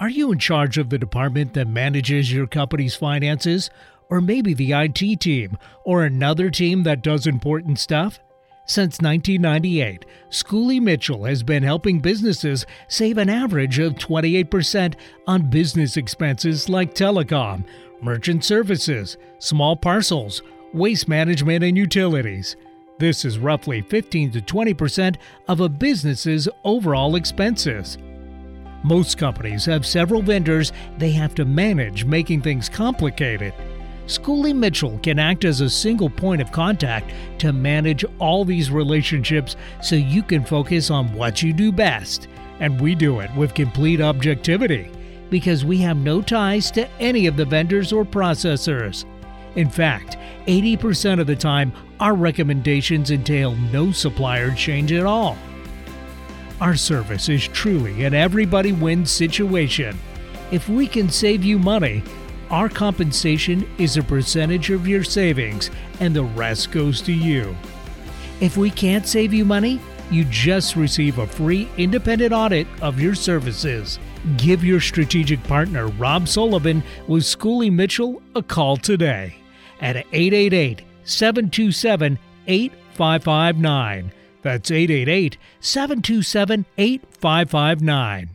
Are you in charge of the department that manages your company's finances? Or maybe the IT team, or another team that does important stuff? Since 1998, Schooley Mitchell has been helping businesses save an average of 28% on business expenses like telecom, merchant services, small parcels, waste management, and utilities. This is roughly 15 to 20% of a business's overall expenses. Most companies have several vendors they have to manage, making things complicated. Schooley Mitchell can act as a single point of contact to manage all these relationships so you can focus on what you do best. And we do it with complete objectivity because we have no ties to any of the vendors or processors. In fact, 80% of the time, our recommendations entail no supplier change at all. Our service is truly an everybody wins situation. If we can save you money, our compensation is a percentage of your savings and the rest goes to you. If we can't save you money, you just receive a free independent audit of your services. Give your strategic partner, Rob Sullivan, with Schooley Mitchell, a call today at 888 727 8559. That's 888 727 8559.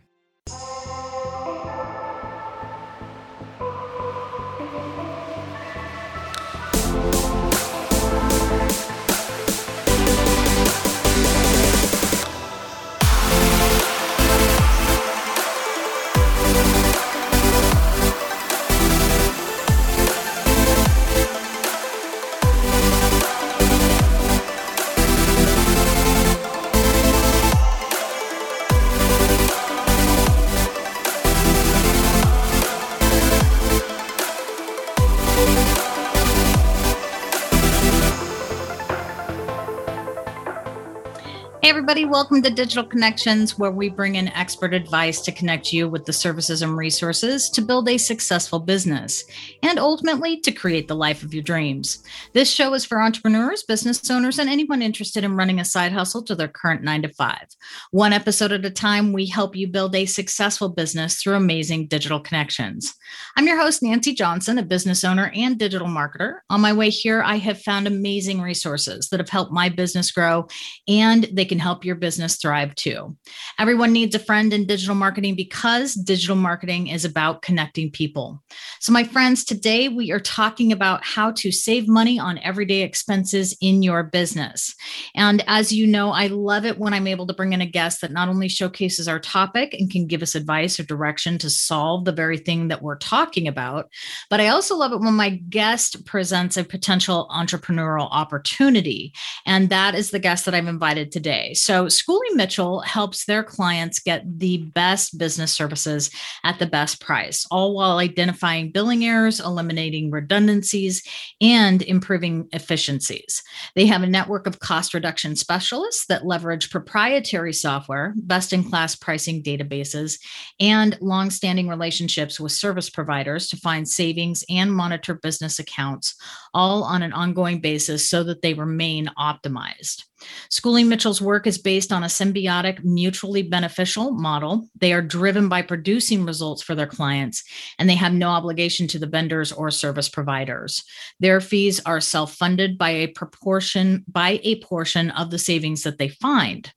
Everybody. Welcome to Digital Connections, where we bring in expert advice to connect you with the services and resources to build a successful business and ultimately to create the life of your dreams. This show is for entrepreneurs, business owners, and anyone interested in running a side hustle to their current nine to five. One episode at a time, we help you build a successful business through amazing digital connections. I'm your host, Nancy Johnson, a business owner and digital marketer. On my way here, I have found amazing resources that have helped my business grow and they can help your business thrive too. Everyone needs a friend in digital marketing because digital marketing is about connecting people. So, my friends, today we are talking about how to save money on everyday expenses in your business. And as you know, I love it when I'm able to bring in a guest that not only showcases our topic and can give us advice or direction to solve the very thing that we're talking about, but I also love it when my guest presents a potential entrepreneurial opportunity. And that is the guest that I've invited today. So, Schooley Mitchell helps their clients get the best business services at the best price, all while identifying billing errors, eliminating redundancies, and improving efficiencies. They have a network of cost reduction specialists that leverage proprietary software, best in class pricing databases, and long-standing relationships with service providers to find savings and monitor business accounts, all on an ongoing basis so that they remain optimized. Schooley Mitchell's work is based on a symbiotic, mutually beneficial model. They are driven by producing results for their clients, and they have no obligation to the vendors or service providers. Their fees are self-funded by a proportion by a portion of the savings that they find.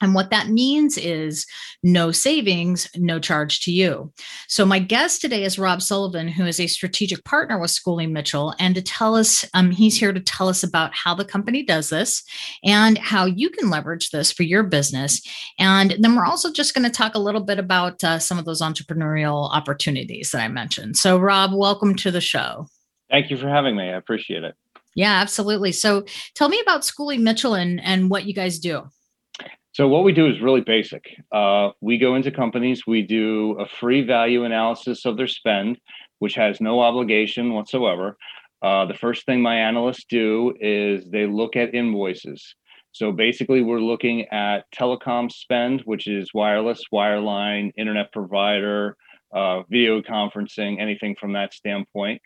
And what that means is no savings, no charge to you. So, my guest today is Rob Sullivan, who is a strategic partner with Schooley Mitchell. And to tell us, um, he's here to tell us about how the company does this and how you can leverage this for your business. And then we're also just going to talk a little bit about uh, some of those entrepreneurial opportunities that I mentioned. So, Rob, welcome to the show. Thank you for having me. I appreciate it. Yeah, absolutely. So, tell me about Schooley Mitchell and, and what you guys do. So what we do is really basic. Uh, we go into companies, we do a free value analysis of their spend, which has no obligation whatsoever. Uh, the first thing my analysts do is they look at invoices. So basically, we're looking at telecom spend, which is wireless, wireline, internet provider, uh, video conferencing, anything from that standpoint.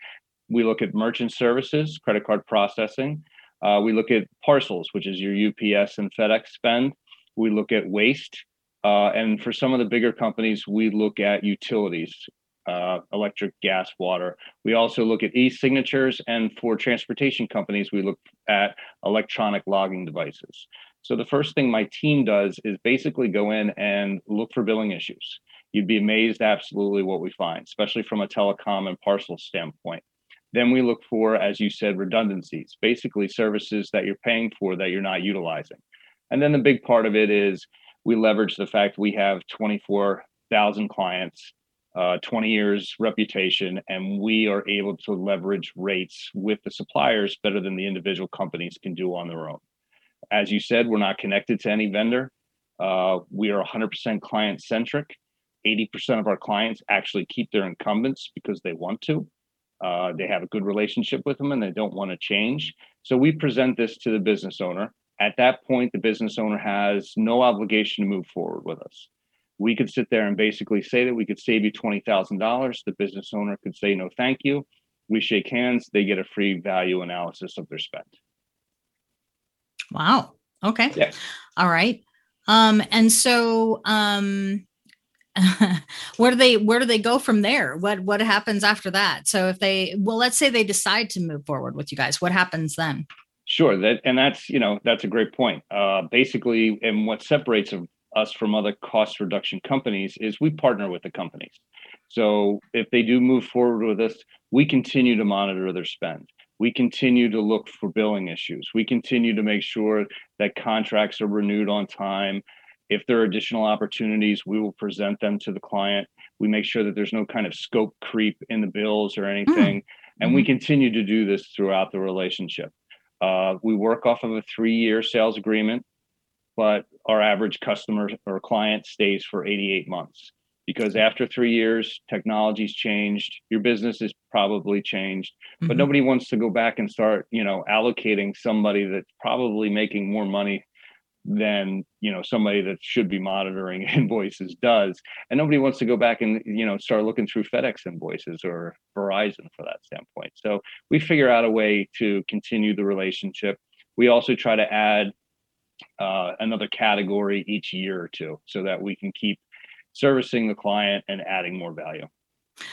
We look at merchant services, credit card processing. Uh, we look at parcels, which is your UPS and FedEx spend we look at waste, Uh, and for some of the bigger companies, we look at utilities, uh, electric, gas, water. We also look at e-signatures, and for transportation companies, we look at electronic logging devices. So the first thing my team does is basically go in and look for billing issues. You'd be amazed absolutely what we find, especially from a telecom and parcel standpoint. Then we look for, as you said, redundancies, basically services that you're paying for that you're not utilizing. And then the big part of it is we leverage the fact we have 24,000 clients, uh, 20 years reputation, and we are able to leverage rates with the suppliers better than the individual companies can do on their own. As you said, we're not connected to any vendor. Uh, we are 100% client centric. 80% of our clients actually keep their incumbents because they want to. Uh, they have a good relationship with them and they don't want to change. So we present this to the business owner. At that point, the business owner has no obligation to move forward with us. We could sit there and basically say that we could save you $20,000. The business owner could say, no, thank you. We shake hands, they get a free value analysis of their spend. Wow. Okay. Yeah. All right. Um, and so um where do they where do they go from there what what happens after that so if they well let's say they decide to move forward with you guys what happens then sure that and that's you know that's a great point uh basically and what separates us from other cost reduction companies is we partner with the companies so if they do move forward with us we continue to monitor their spend we continue to look for billing issues we continue to make sure that contracts are renewed on time if there are additional opportunities, we will present them to the client. We make sure that there's no kind of scope creep in the bills or anything. Mm. And mm-hmm. we continue to do this throughout the relationship. Uh, we work off of a three year sales agreement, but our average customer or client stays for 88 months because after three years, technology's changed, your business is probably changed, mm-hmm. but nobody wants to go back and start, you know, allocating somebody that's probably making more money than you know somebody that should be monitoring invoices does. And nobody wants to go back and you know start looking through fedex invoices or verizon for that standpoint. So we figure out a way to continue the relationship. We also try to add uh, another category each year or two so that we can keep servicing the client and adding more value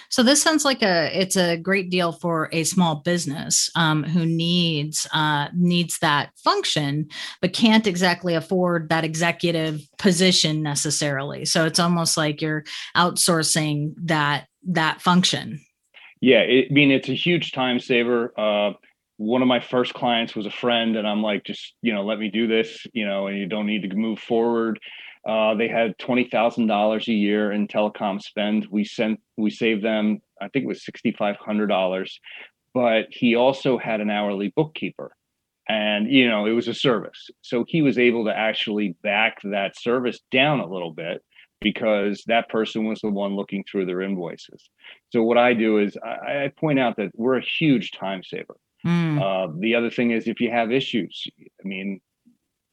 so this sounds like a it's a great deal for a small business um, who needs uh, needs that function, but can't exactly afford that executive position necessarily. So it's almost like you're outsourcing that that function. Yeah, it, I mean it's a huge time saver. Uh, one of my first clients was a friend, and I'm like, just you know, let me do this, you know, and you don't need to move forward. Uh, they had twenty thousand dollars a year in telecom spend. We sent, we saved them, I think it was sixty five hundred dollars. But he also had an hourly bookkeeper, and you know it was a service, so he was able to actually back that service down a little bit because that person was the one looking through their invoices. So what I do is I, I point out that we're a huge time saver. Mm. Uh, the other thing is if you have issues, I mean,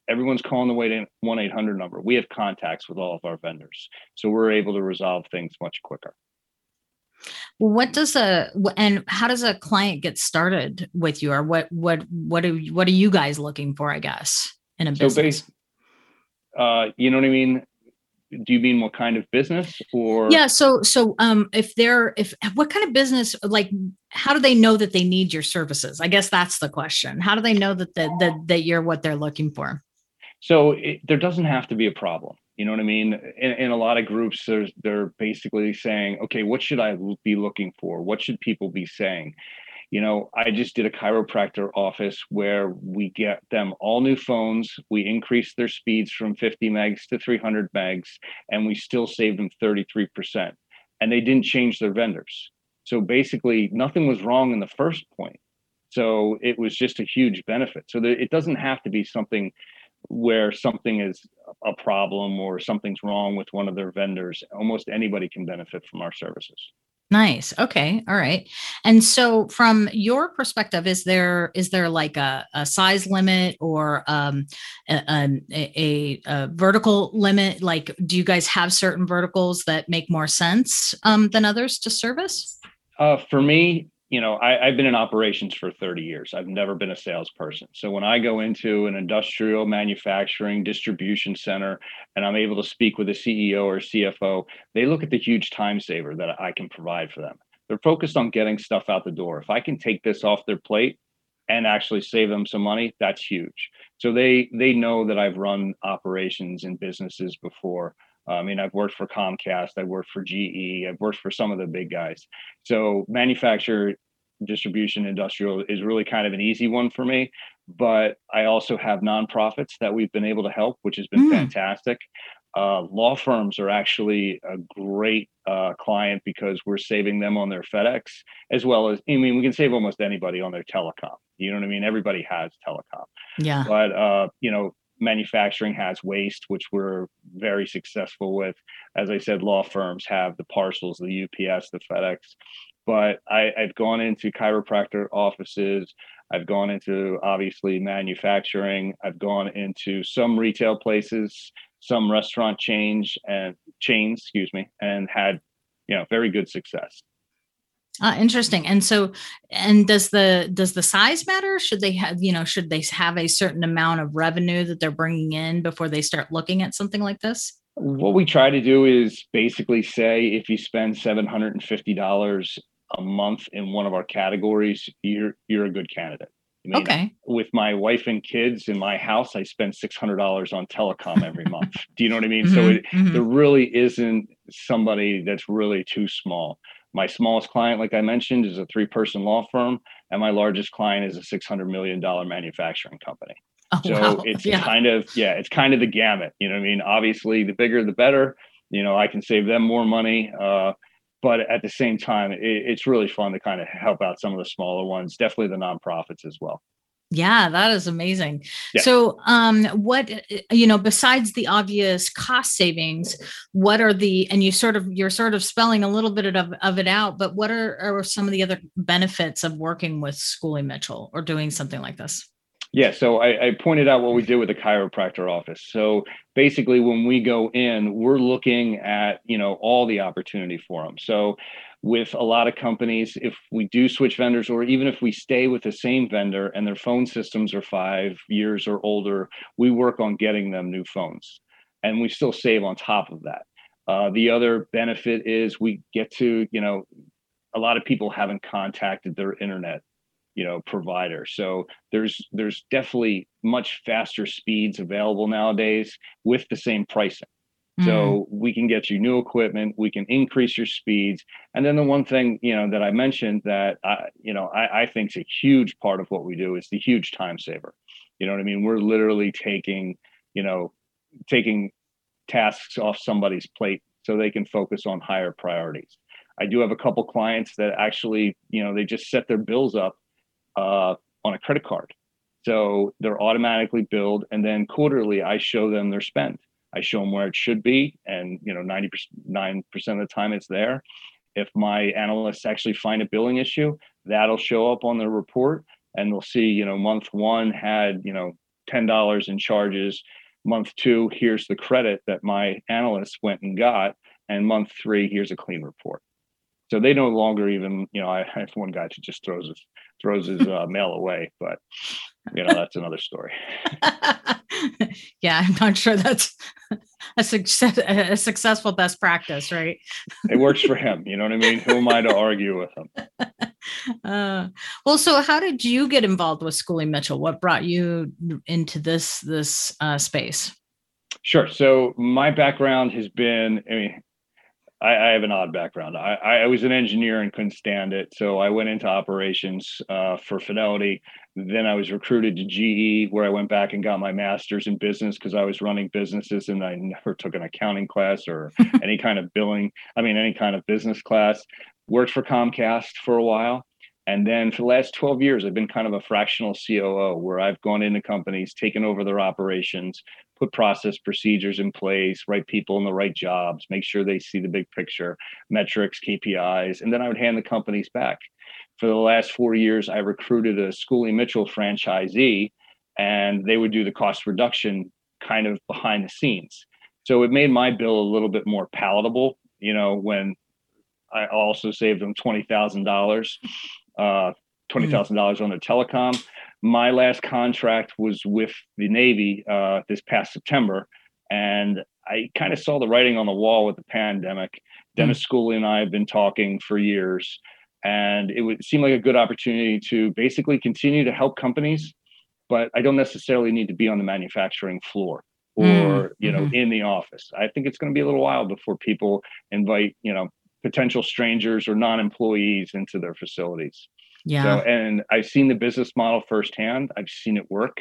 everyone's calling the way to 1-800 number. We have contacts with all of our vendors so we're able to resolve things much quicker. What does a and how does a client get started with you or what what what are what are you guys looking for i guess in a business? so based, uh you know what i mean? Do you mean what kind of business or? Yeah so so um if they're if what kind of business like how do they know that they need your services? I guess that's the question. How do they know that the, that that you're what they're looking for so it, there doesn't have to be a problem. You know what I mean? In, in, a lot of groups, there's they're basically saying, okay, what should I be looking for? What should people be saying? You know, I just did a chiropractor office where we get them all new phones. We increased their speeds from 50 megs to 300 megs, and we still saved them 33%. And they didn't change their vendors. So basically, nothing was wrong in the first point. So it was just a huge benefit. So it doesn't have to be something where something is a problem or something's wrong with one of their vendors, almost anybody can benefit from our services. Nice. Okay. All right. And so from your perspective, is there is there like a, a size limit or um, a, a, a, vertical limit? Like, do you guys have certain verticals that make more sense um, than others to service? Uh, for me, you know, I, have been in operations for 30 years. I've never been a salesperson. So when I go into an industrial manufacturing distribution center and I'm able to speak with a CEO or CFO, they look at the huge time saver that I can provide for them. They're focused on getting stuff out the door. If I can take this off their plate and actually save them some money, that's huge. So they they know that I've run operations in businesses before. I mean, I've worked for Comcast, I've worked for GE, I've worked for some of the big guys. So manufacturer distribution industrial is really kind of an easy one for me. But I also have nonprofits that we've been able to help, which has been mm. fantastic. Uh, law firms are actually a great uh, client because we're saving them on their FedEx as well as I mean we can save almost anybody on their telecom. You know what I mean? Everybody has telecom. Yeah. But uh, you know, manufacturing has waste, which we're very successful with. As I said, law firms have the parcels, the UPS, the FedEx. But I, I've gone into chiropractor offices. I've gone into obviously manufacturing. I've gone into some retail places, some restaurant change and chains, excuse me, and had you know very good success. Uh, interesting. And so, and does the does the size matter? Should they have you know should they have a certain amount of revenue that they're bringing in before they start looking at something like this? What we try to do is basically say if you spend seven hundred and fifty dollars a month in one of our categories, you're you're a good candidate. I mean, okay. With my wife and kids in my house, I spend six hundred dollars on telecom every month. Do you know what I mean? Mm-hmm, so it, mm-hmm. there really isn't somebody that's really too small. My smallest client, like I mentioned, is a three-person law firm, and my largest client is a six hundred million dollar manufacturing company. Oh, so wow. it's yeah. kind of yeah, it's kind of the gamut. You know what I mean? Obviously, the bigger the better. You know, I can save them more money. Uh, but at the same time, it, it's really fun to kind of help out some of the smaller ones, definitely the nonprofits as well. Yeah, that is amazing. Yeah. So, um, what you know, besides the obvious cost savings, what are the and you sort of you're sort of spelling a little bit of, of it out, but what are, are some of the other benefits of working with Schooley Mitchell or doing something like this? Yeah, so I, I, pointed out what we did with the chiropractor office. So basically, when we go in, we're looking at you know all the opportunity for them. So with a lot of companies, if we do switch vendors, or even if we stay with the same vendor and their phone systems are five years or older, we work on getting them new phones, and we still save on top of that. Uh, the other benefit is we get to you know a lot of people haven't contacted their internet you know provider. So there's there's definitely much faster speeds available nowadays with the same pricing. Mm. so we can get you new equipment we can increase your speeds. And then the one thing you know that i mentioned that i you know i, I think is a huge part of what we do is the huge time saver. You know what i mean? We're literally taking you know taking tasks off somebody's plate so they can focus on higher priorities. I do have a couple clients that actually, you know, they just set their bills up uh, on a credit card. So they're automatically billed, and then quarterly I show them their spend. I show them where it should be, and you know, 99% of the time it's there. If my analysts actually find a billing issue, that'll show up on the report, and they'll see, you know, month one had, you know, $10 in charges. Month two, here's the credit that my analysts went and got, and month three, here's a clean report. So they no longer even, you know, I, have one guy who just throws his throws his uh, mail away, but you know that's another story. yeah, I'm not sure that's a success a successful best practice, right? it works for him. You know what I mean? Who am I to argue with him? Uh, well, so how did you get involved with Schooley Mitchell? What brought you into this this uh, space? Sure. So my background has been, I mean, I, I, have an odd background. I, I, was an engineer and couldn't stand it, so I went into operations uh, for Fidelity. Then I was recruited to GE, where I went back and got my master's in business because I was running businesses and I never took an accounting class or any kind of billing. I mean, any kind of business class. Worked for Comcast for a while. And then for the last 12 years, I've been kind of a fractional COO where I've gone into companies, taken over their operations, put process procedures in place, right people in the right jobs, make sure they see the big picture, metrics, KPIs, and then I would hand the companies back. For the last four years, I recruited a Schooley Mitchell franchisee, and they would do the cost reduction kind of behind the scenes. So it made my bill a little bit more palatable, you know, when I also saved them $20,000 uh, twenty thousand dollars on their telecom. My last contract was with the Navy uh, this past September, and I kind of saw the writing on the wall with the pandemic. Dennis mm. Schooley and I have been talking for years, and it would seem like a good opportunity to basically continue to help companies, but I don't necessarily need to be on the manufacturing floor or mm. you know mm-hmm. in the office. I think it's going to be a little while before people invite you know potential strangers or non-employees into their facilities. Yeah. So, and I've seen the business model firsthand. I've seen it work.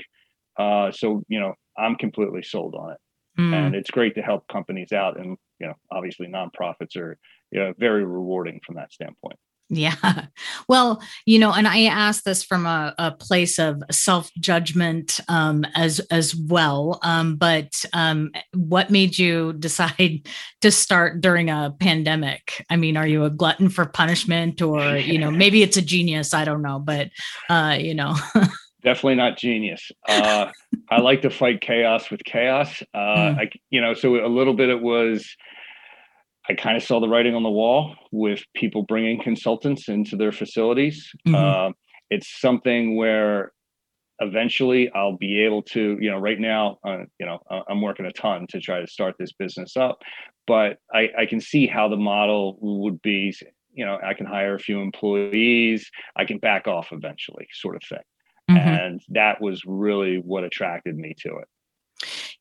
Uh, so you know, I'm completely sold on it, mm. and it's great to help companies out. And you know, obviously, nonprofits are you know, very rewarding from that standpoint. Yeah. Well, you know, and I ask this from a, a place of self judgment um, as as well. Um, but um, what made you decide to start during a pandemic? I mean, are you a glutton for punishment, or you know, maybe it's a genius? I don't know, but uh, you know. Definitely not genius. Uh, I like to fight chaos with chaos. Uh, mm. I, you know, so a little bit it was I kind of saw the writing on the wall with people bringing consultants into their facilities. Mm-hmm. Uh, it's something where eventually I'll be able to, you know, right now, uh, you know, I'm working a ton to try to start this business up, but I, I can see how the model would be, you know, I can hire a few employees, I can back off eventually, sort of thing. Mm-hmm. And that was really what attracted me to it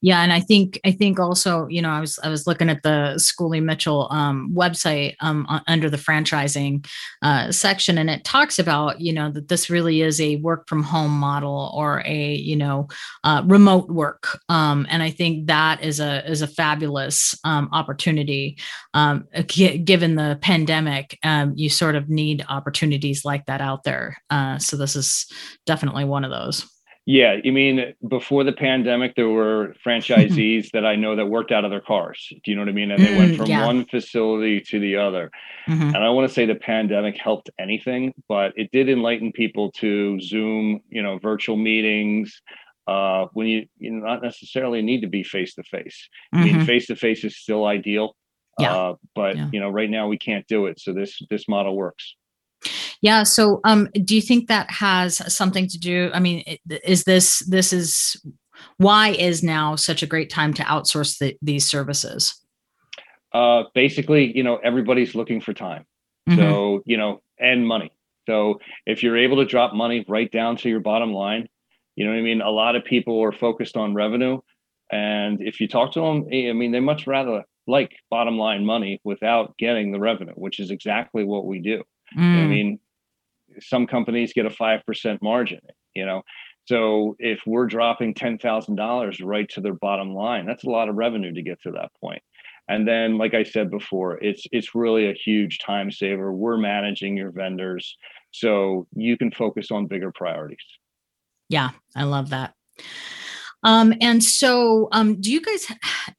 yeah and i think i think also you know i was i was looking at the schooley mitchell um, website um, under the franchising uh, section and it talks about you know that this really is a work from home model or a you know uh, remote work. Um, and i think that is a is a fabulous um, opportunity. Um, g- given the pandemic um, you sort of need opportunities like that out there. Uh, so this is definitely one of those yeah, you mean before the pandemic, there were franchisees that I know that worked out of their cars. Do you know what I mean? And they mm, went from yeah. one facility to the other. Mm-hmm. And I want to say the pandemic helped anything, but it did enlighten people to Zoom, you know, virtual meetings. Uh, when you you not necessarily need to be face to face. I mean, face to face is still ideal. Yeah. Uh, but yeah. you know, right now we can't do it. So this this model works. Yeah. So, um, do you think that has something to do? I mean, is this this is why is now such a great time to outsource the, these services? Uh, basically, you know, everybody's looking for time. Mm-hmm. So, you know, and money. So, if you're able to drop money right down to your bottom line, you know what I mean. A lot of people are focused on revenue, and if you talk to them, I mean, they much rather like bottom line money without getting the revenue, which is exactly what we do. Mm. I mean, some companies get a 5% margin, you know. So if we're dropping $10,000 right to their bottom line, that's a lot of revenue to get to that point. And then like I said before, it's it's really a huge time saver. We're managing your vendors so you can focus on bigger priorities. Yeah, I love that. Um, and so, um, do you guys,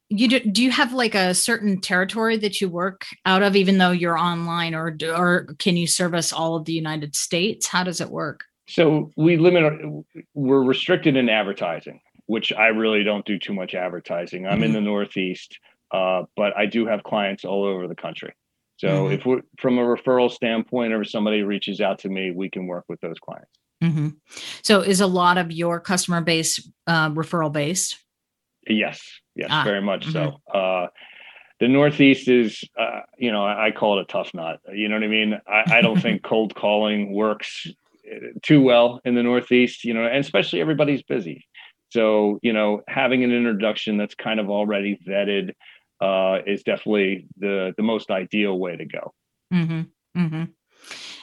you do, do you have like a certain territory that you work out of, even though you're online, or or can you service all of the United States? How does it work? So we limit, we're restricted in advertising, which I really don't do too much advertising. I'm mm-hmm. in the Northeast, uh, but I do have clients all over the country. So mm-hmm. if we're from a referral standpoint, or if somebody reaches out to me, we can work with those clients. Mm-hmm. So, is a lot of your customer base uh, referral based? Yes, yes, ah, very much mm-hmm. so. Uh, the Northeast is, uh, you know, I, I, call it a tough nut. You know what I mean? I, I don't think cold calling works uh, too well in the Northeast. You know, and especially everybody's busy. So, you know, having an introduction that's kind of already vetted uh, is definitely the the most ideal way to go. Mm-hmm. Mm-hmm.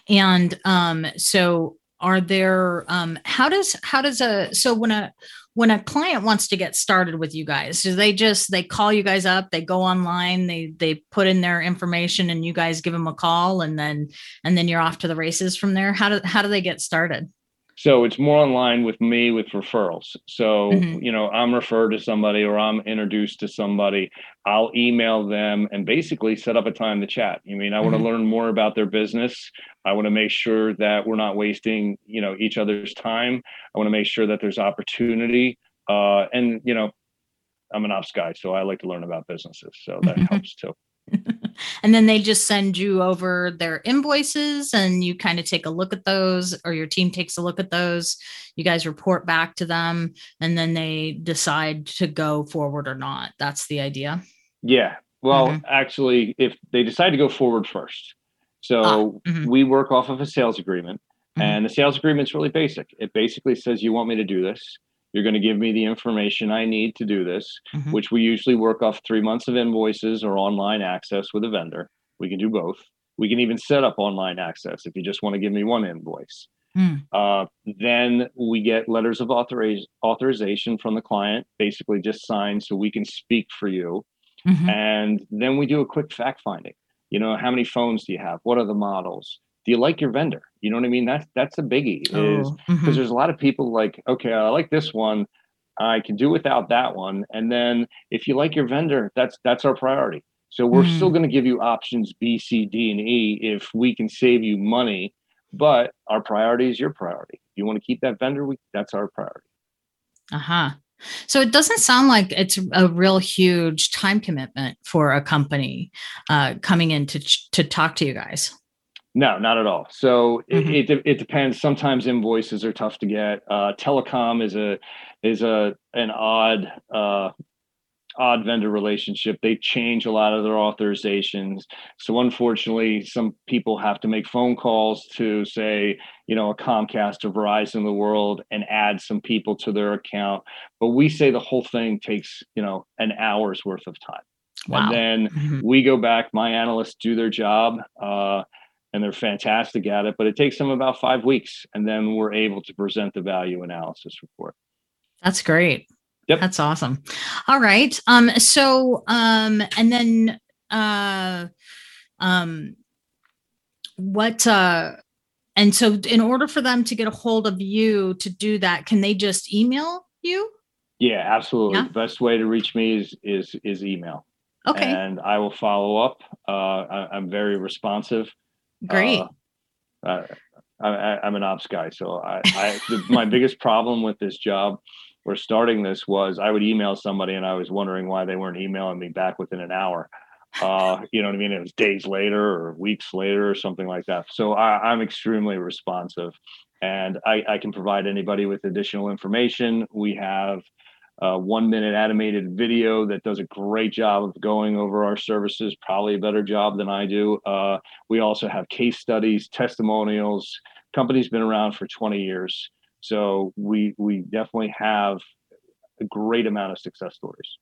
And um, so are there um, how does how does a so when a when a client wants to get started with you guys do they just they call you guys up they go online they they put in their information and you guys give them a call and then and then you're off to the races from there? How do how do they get started so it's more online with me with referrals. So, mm-hmm. you know, I'm referred to somebody or I'm introduced to somebody. I'll email them and basically set up a time to chat. I mean, I mm-hmm. want to learn more about their business. I want to make sure that we're not wasting, you know, each other's time. I want to make sure that there's opportunity. Uh, and, you know, I'm an ops guy, so I like to learn about businesses. So that mm-hmm. helps too. and then they just send you over their invoices and you kind of take a look at those or your team takes a look at those. You guys report back to them and then they decide to go forward or not. That's the idea. Yeah. Well mm-hmm. actually if they decide to go forward first. So ah, mm-hmm. we work off of a sales agreement mm-hmm. and the sales agreement is really basic. It basically says you want me to do this you're going to give me the information I need to do this, mm-hmm. which we usually work off three months of invoices or online access with a vendor. We can do both. We can even set up online access if you just want to give me one invoice. Mm. Uh, then we get letters of authoriz- authorization from the client, basically just signed so we can speak for you. Mm-hmm. And then we do a quick fact finding. You know, how many phones do you have? What are the models? do you like your vendor? You know what I mean? That's that's a biggie. Is because oh, mm-hmm. there's a lot of people like, okay, I like this one. I can do without that one. And then if you like your vendor, that's that's our priority. So we're mm. still going to give you options B, C, D, and E if we can save you money. But our priority is your priority. If you want to keep that vendor, we, that's our priority. Uh huh. So it doesn't sound like it's a real huge time commitment for a company uh, coming in to to talk to you guys. No, not at all. So mm-hmm. it, it, it depends. Sometimes invoices are tough to get. Uh, telecom is a is a an odd uh, odd vendor relationship. They change a lot of their authorizations. So unfortunately, some people have to make phone calls to say, you know, a Comcast or Verizon in the world and add some people to their account. But we say the whole thing takes, you know, an hour's worth of time. Wow. And then mm-hmm. we go back, my analysts do their job. Uh, and they're fantastic at it. But it takes them about five weeks, and then we're able to present the value analysis report. That's great. Yep. That's awesome. All right. Um, so um, and then uh um what uh and so in order for them to get a hold of you to do that, can they just email you? Yeah, absolutely. Yeah. The best way to reach me is is is email. Okay. And I will follow up. Uh, I, am very responsive. Great. Uh, I, am an ops guy, so I, I the, my biggest problem with this job or starting this was I would email somebody and I was wondering why they weren't emailing me back within an hour. Uh, you know what I mean? It was days later or weeks later or something like that. So I, am extremely responsive, and I, I can provide anybody with additional information. We have uh, one minute animated video that does a great job of going over our services, probably a better job than I do. Uh, we also have case studies, testimonials. Company's been around for 20 years. So we we definitely have a great amount of success stories.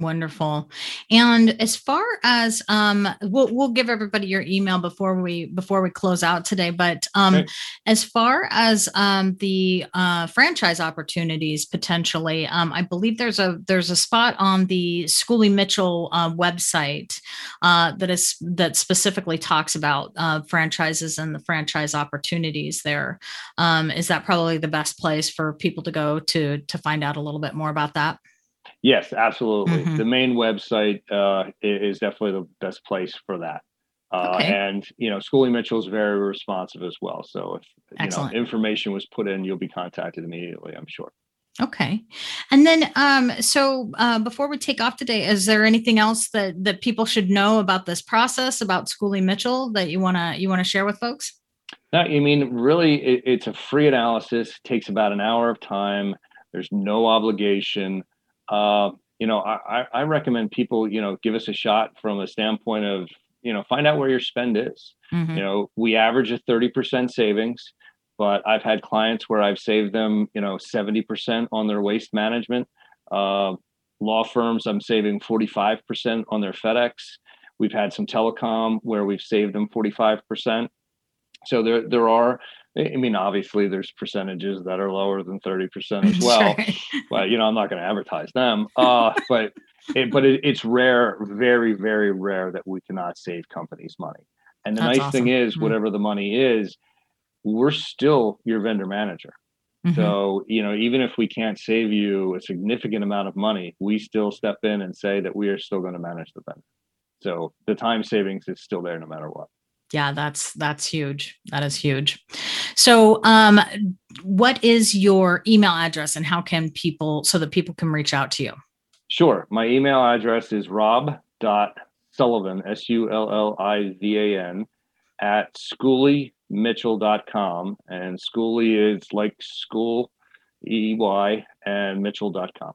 Wonderful. And as far as um we'll we'll give everybody your email before we before we close out today, but um okay. as far as um the uh franchise opportunities potentially, um I believe there's a there's a spot on the Schooley Mitchell uh, website uh that is that specifically talks about uh franchises and the franchise opportunities there. Um is that probably the best place for people to go to to find out a little bit more about that? Yes, absolutely. Mm-hmm. The main website uh, is definitely the best place for that. Uh, okay. And you know, Schooley Mitchell is very responsive as well. So if Excellent. you know information was put in, you'll be contacted immediately. I'm sure. Okay, and then um, so uh, before we take off today, is there anything else that that people should know about this process about Schooley Mitchell that you wanna you wanna share with folks? No, I mean, really, it, it's a free analysis. It takes about an hour of time. There's no obligation uh, you know, I, I recommend people, you know, give us a shot from a standpoint of, you know, find out where your spend is. Mm-hmm. You know, we average a 30% savings, but I've had clients where I've saved them, you know, 70% on their waste management. Uh, law firms, I'm saving 45% on their FedEx. We've had some telecom where we've saved them 45%. So there, there are I mean, obviously, there's percentages that are lower than 30% as well. but, you know, I'm not going to advertise them. Uh, but it, but it, it's rare, very, very rare that we cannot save companies money. And the That's nice awesome. thing is, mm-hmm. whatever the money is, we're still your vendor manager. Mm-hmm. So, you know, even if we can't save you a significant amount of money, we still step in and say that we are still going to manage the vendor. So the time savings is still there no matter what yeah that's that's huge that is huge so um what is your email address and how can people so that people can reach out to you sure my email address is rob dot Sullivan, S U L L I V A N, at schooleymitchell.com. And Schooley is like school, E Y, and mitchell.com.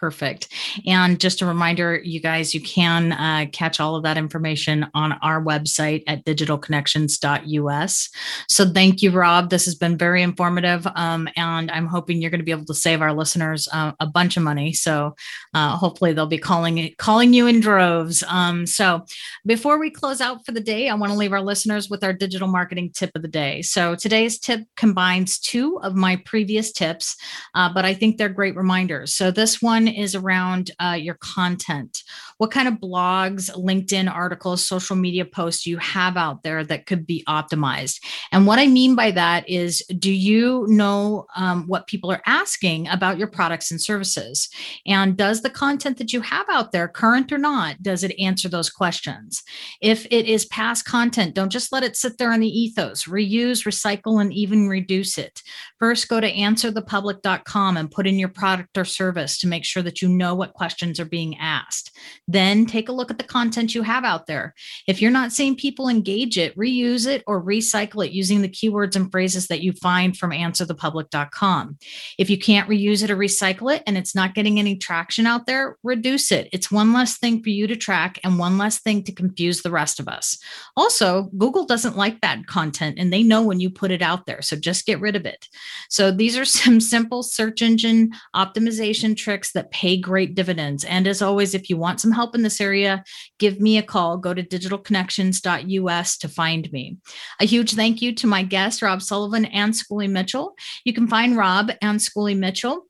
Perfect. And just a reminder, you guys, you can uh, catch all of that information on our website at digitalconnections.us. So thank you, Rob. This has been very informative. Um, and I'm hoping you're going to be able to save our listeners uh, a bunch of money. So uh, hopefully they'll be calling it, calling you in droves. Um, so before we close out for the day, I want to leave our listeners with our digital marketing tip of the day. So today's tip combines two of my previous tips, uh, but I think they're great reminders. So this one is around uh, your content. What kind of blogs, LinkedIn articles, social media posts you have out there that could be optimized? And what I mean by that is, do you know um, what people are asking about your products and services? And does the content that you have out there, current or not, does it answer those questions? If it is past content, don't just let it sit there in the ethos. Reuse, recycle, and even reduce it. First, go to answerthepublic.com and put in your product or service to make sure that you know what questions are being asked. Then take a look at the content you have out there. If you're not seeing people engage it, reuse it or recycle it using the keywords and phrases that you find from answerthepublic.com. If you can't reuse it or recycle it and it's not getting any traction out there, reduce it. It's one less thing for you to track and one less thing to confuse the rest of us. Also, Google doesn't like bad content and they know when you put it out there. So just get rid of it. So these are some simple search engine optimization tricks that pay great dividends. And as always, if you want some help in this area, give me a call. Go to digitalconnections.us to find me. A huge thank you to my guests, Rob Sullivan and Schooley Mitchell. You can find Rob and Schooley Mitchell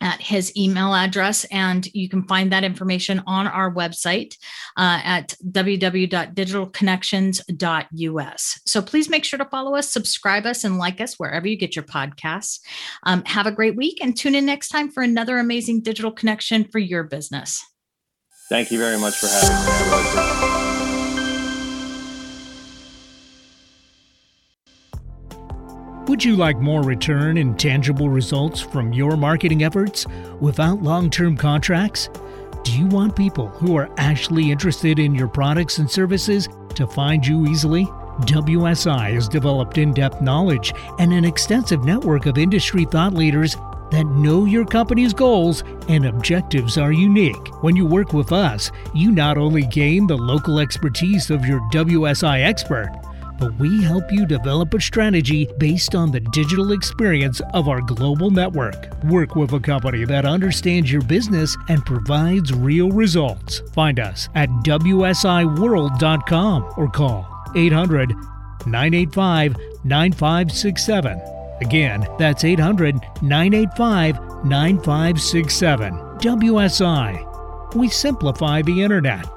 at his email address. And you can find that information on our website uh, at www.digitalconnections.us. So please make sure to follow us, subscribe us, and like us wherever you get your podcasts. Um, have a great week and tune in next time for another amazing digital connection for your business. Thank you very much for having me. Would you like more return and tangible results from your marketing efforts without long term contracts? Do you want people who are actually interested in your products and services to find you easily? WSI has developed in depth knowledge and an extensive network of industry thought leaders that know your company's goals and objectives are unique. When you work with us, you not only gain the local expertise of your WSI expert, but we help you develop a strategy based on the digital experience of our global network. Work with a company that understands your business and provides real results. Find us at WSIWorld.com or call 800 985 9567. Again, that's 800 985 9567. WSI. We simplify the internet.